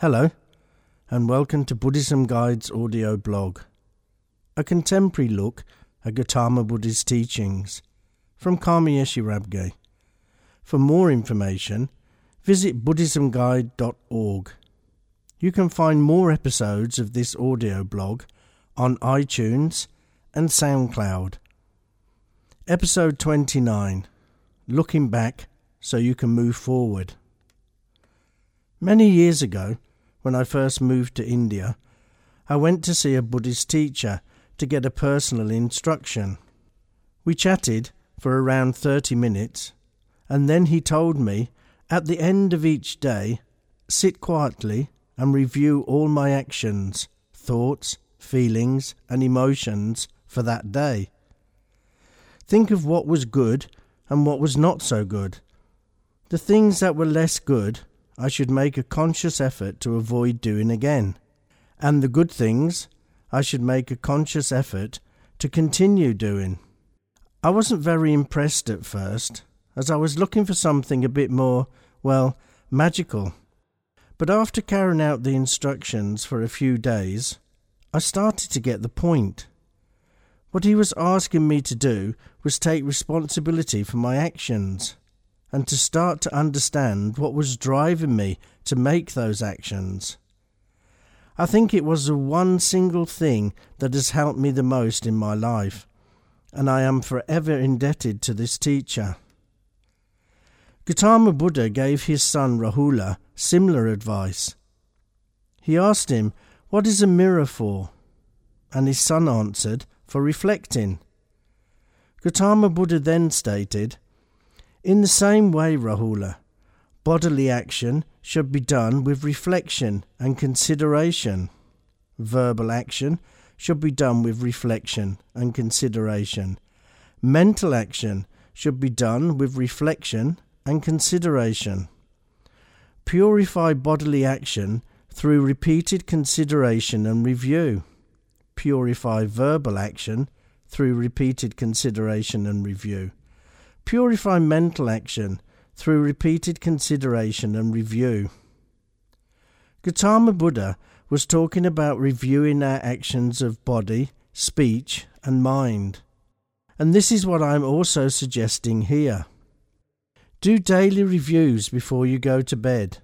Hello, and welcome to Buddhism Guide's audio blog, a contemporary look at Gautama Buddha's teachings from Karma Yeshe Rabgye. For more information, visit BuddhismGuide.org. You can find more episodes of this audio blog on iTunes and SoundCloud. Episode 29 Looking Back so you can move forward. Many years ago, when I first moved to India, I went to see a Buddhist teacher to get a personal instruction. We chatted for around 30 minutes, and then he told me at the end of each day, sit quietly and review all my actions, thoughts, feelings, and emotions for that day. Think of what was good and what was not so good. The things that were less good, I should make a conscious effort to avoid doing again. And the good things, I should make a conscious effort to continue doing. I wasn't very impressed at first, as I was looking for something a bit more, well, magical. But after carrying out the instructions for a few days, I started to get the point. What he was asking me to do was take responsibility for my actions and to start to understand what was driving me to make those actions. I think it was the one single thing that has helped me the most in my life, and I am forever indebted to this teacher. Gautama Buddha gave his son Rahula similar advice. He asked him, What is a mirror for? And his son answered, For reflecting. Gautama Buddha then stated, in the same way, Rahula, bodily action should be done with reflection and consideration. Verbal action should be done with reflection and consideration. Mental action should be done with reflection and consideration. Purify bodily action through repeated consideration and review. Purify verbal action through repeated consideration and review. Purify mental action through repeated consideration and review. Gautama Buddha was talking about reviewing our actions of body, speech, and mind. And this is what I'm also suggesting here. Do daily reviews before you go to bed.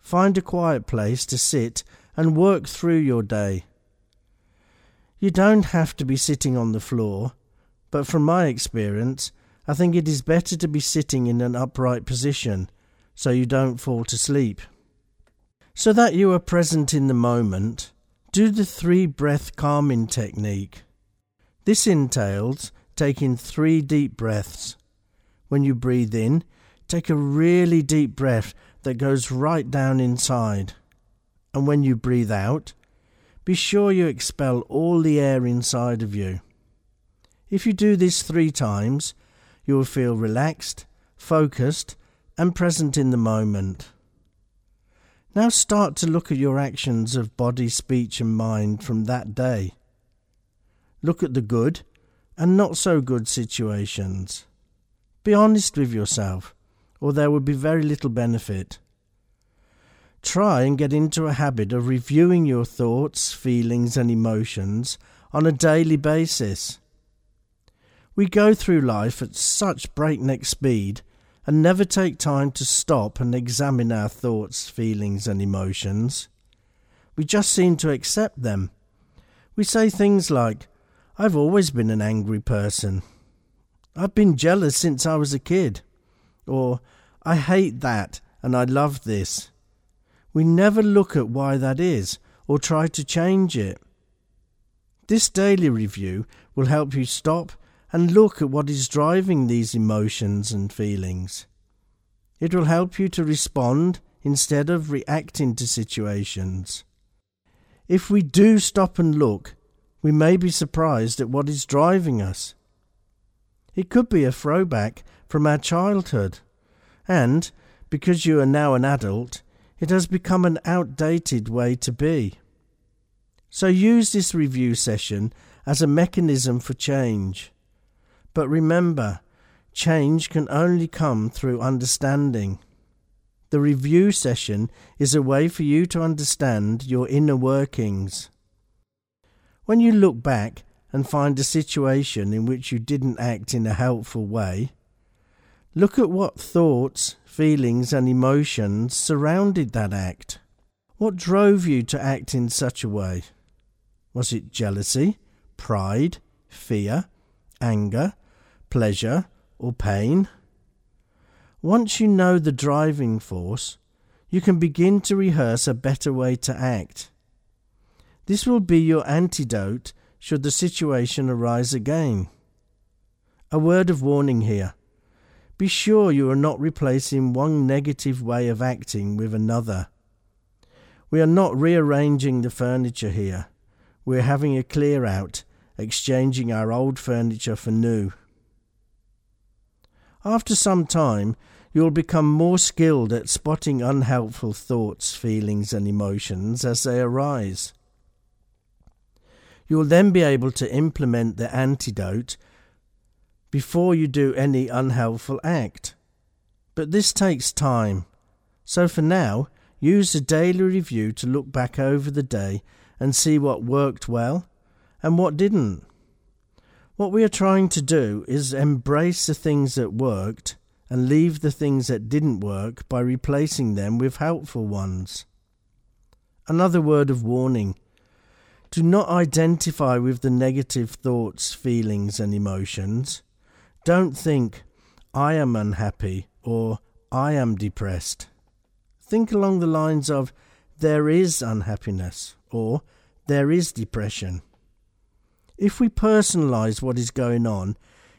Find a quiet place to sit and work through your day. You don't have to be sitting on the floor, but from my experience, I think it is better to be sitting in an upright position so you don't fall to sleep. So that you are present in the moment, do the three breath calming technique. This entails taking three deep breaths. When you breathe in, take a really deep breath that goes right down inside. And when you breathe out, be sure you expel all the air inside of you. If you do this three times, you will feel relaxed, focused, and present in the moment. Now start to look at your actions of body, speech, and mind from that day. Look at the good and not so good situations. Be honest with yourself, or there will be very little benefit. Try and get into a habit of reviewing your thoughts, feelings, and emotions on a daily basis. We go through life at such breakneck speed and never take time to stop and examine our thoughts, feelings, and emotions. We just seem to accept them. We say things like, I've always been an angry person. I've been jealous since I was a kid. Or, I hate that and I love this. We never look at why that is or try to change it. This daily review will help you stop and look at what is driving these emotions and feelings. It will help you to respond instead of reacting to situations. If we do stop and look, we may be surprised at what is driving us. It could be a throwback from our childhood, and, because you are now an adult, it has become an outdated way to be. So use this review session as a mechanism for change. But remember, change can only come through understanding. The review session is a way for you to understand your inner workings. When you look back and find a situation in which you didn't act in a helpful way, look at what thoughts, feelings, and emotions surrounded that act. What drove you to act in such a way? Was it jealousy, pride, fear, anger, pleasure, or pain? Once you know the driving force, you can begin to rehearse a better way to act. This will be your antidote should the situation arise again. A word of warning here. Be sure you are not replacing one negative way of acting with another. We are not rearranging the furniture here. We are having a clear out, exchanging our old furniture for new. After some time, you will become more skilled at spotting unhelpful thoughts, feelings, and emotions as they arise. You will then be able to implement the antidote before you do any unhelpful act. But this takes time. So for now, use the daily review to look back over the day and see what worked well and what didn't. What we are trying to do is embrace the things that worked and leave the things that didn't work by replacing them with helpful ones. Another word of warning do not identify with the negative thoughts, feelings, and emotions. Don't think, I am unhappy or I am depressed. Think along the lines of, there is unhappiness or there is depression. If we personalize what is going on,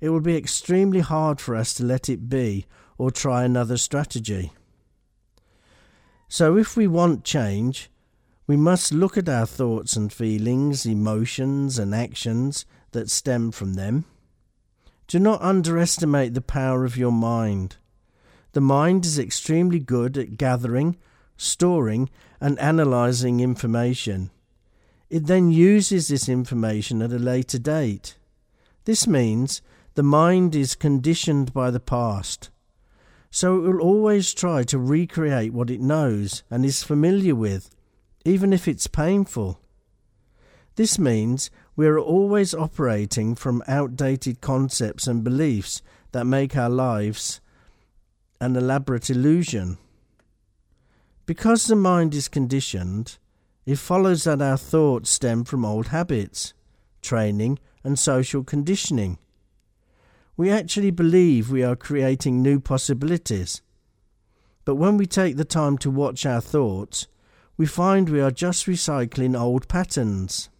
it will be extremely hard for us to let it be or try another strategy. So, if we want change, we must look at our thoughts and feelings, emotions and actions that stem from them. Do not underestimate the power of your mind. The mind is extremely good at gathering, storing, and analyzing information. It then uses this information at a later date. This means the mind is conditioned by the past, so it will always try to recreate what it knows and is familiar with, even if it's painful. This means we are always operating from outdated concepts and beliefs that make our lives an elaborate illusion. Because the mind is conditioned, it follows that our thoughts stem from old habits, training, and social conditioning we actually believe we are creating new possibilities. But when we take the time to watch our thoughts, we find we are just recycling old patterns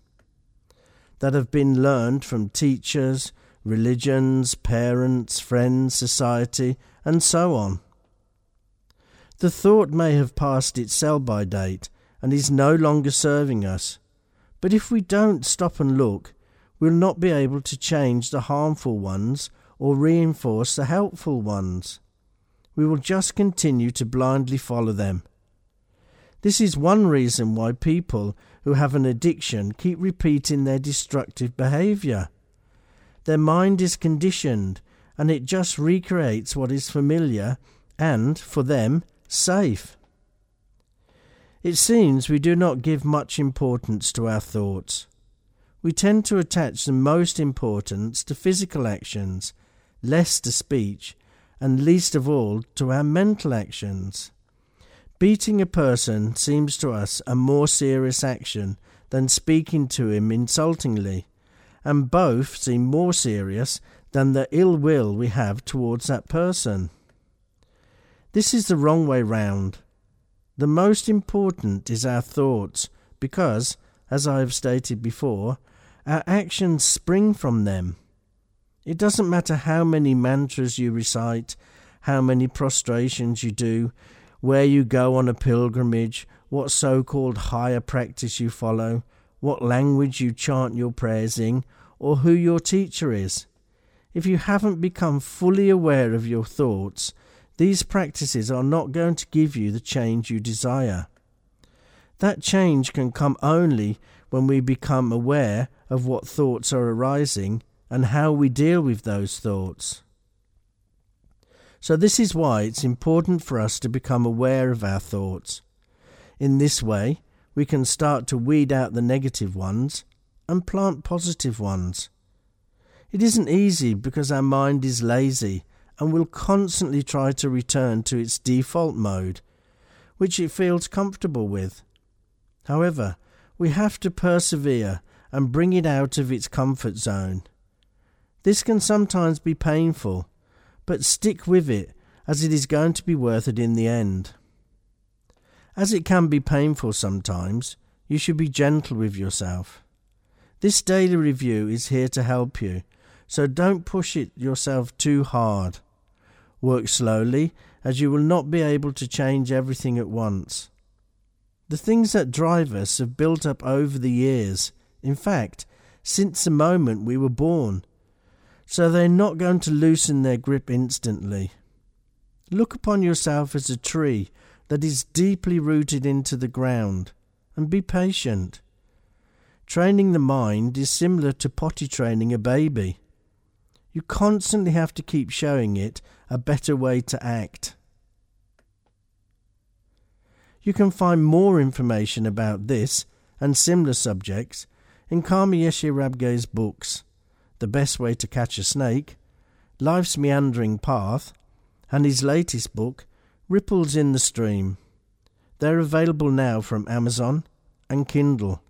that have been learned from teachers, religions, parents, friends, society, and so on. The thought may have passed its sell by date and is no longer serving us, but if we don't stop and look, we'll not be able to change the harmful ones or reinforce the helpful ones. We will just continue to blindly follow them. This is one reason why people who have an addiction keep repeating their destructive behavior. Their mind is conditioned and it just recreates what is familiar and, for them, safe. It seems we do not give much importance to our thoughts. We tend to attach the most importance to physical actions less to speech, and least of all to our mental actions. Beating a person seems to us a more serious action than speaking to him insultingly, and both seem more serious than the ill will we have towards that person. This is the wrong way round. The most important is our thoughts, because, as I have stated before, our actions spring from them. It doesn't matter how many mantras you recite, how many prostrations you do, where you go on a pilgrimage, what so called higher practice you follow, what language you chant your prayers in, or who your teacher is. If you haven't become fully aware of your thoughts, these practices are not going to give you the change you desire. That change can come only when we become aware of what thoughts are arising and how we deal with those thoughts. So, this is why it's important for us to become aware of our thoughts. In this way, we can start to weed out the negative ones and plant positive ones. It isn't easy because our mind is lazy and will constantly try to return to its default mode, which it feels comfortable with. However, we have to persevere and bring it out of its comfort zone. This can sometimes be painful, but stick with it as it is going to be worth it in the end. As it can be painful sometimes, you should be gentle with yourself. This daily review is here to help you, so don't push it yourself too hard. Work slowly, as you will not be able to change everything at once. The things that drive us have built up over the years, in fact, since the moment we were born, so they're not going to loosen their grip instantly. Look upon yourself as a tree that is deeply rooted into the ground, and be patient. Training the mind is similar to potty training a baby. You constantly have to keep showing it a better way to act. You can find more information about this and similar subjects in Yeshe Rabgye's books the Best Way to Catch a Snake, Life's Meandering Path, and his latest book, Ripples in the Stream. They're available now from Amazon and Kindle.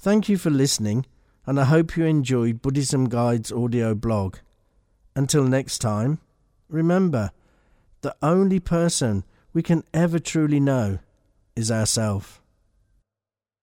Thank you for listening, and I hope you enjoyed Buddhism Guide's audio blog. Until next time, remember, the only person we can ever truly know is ourself.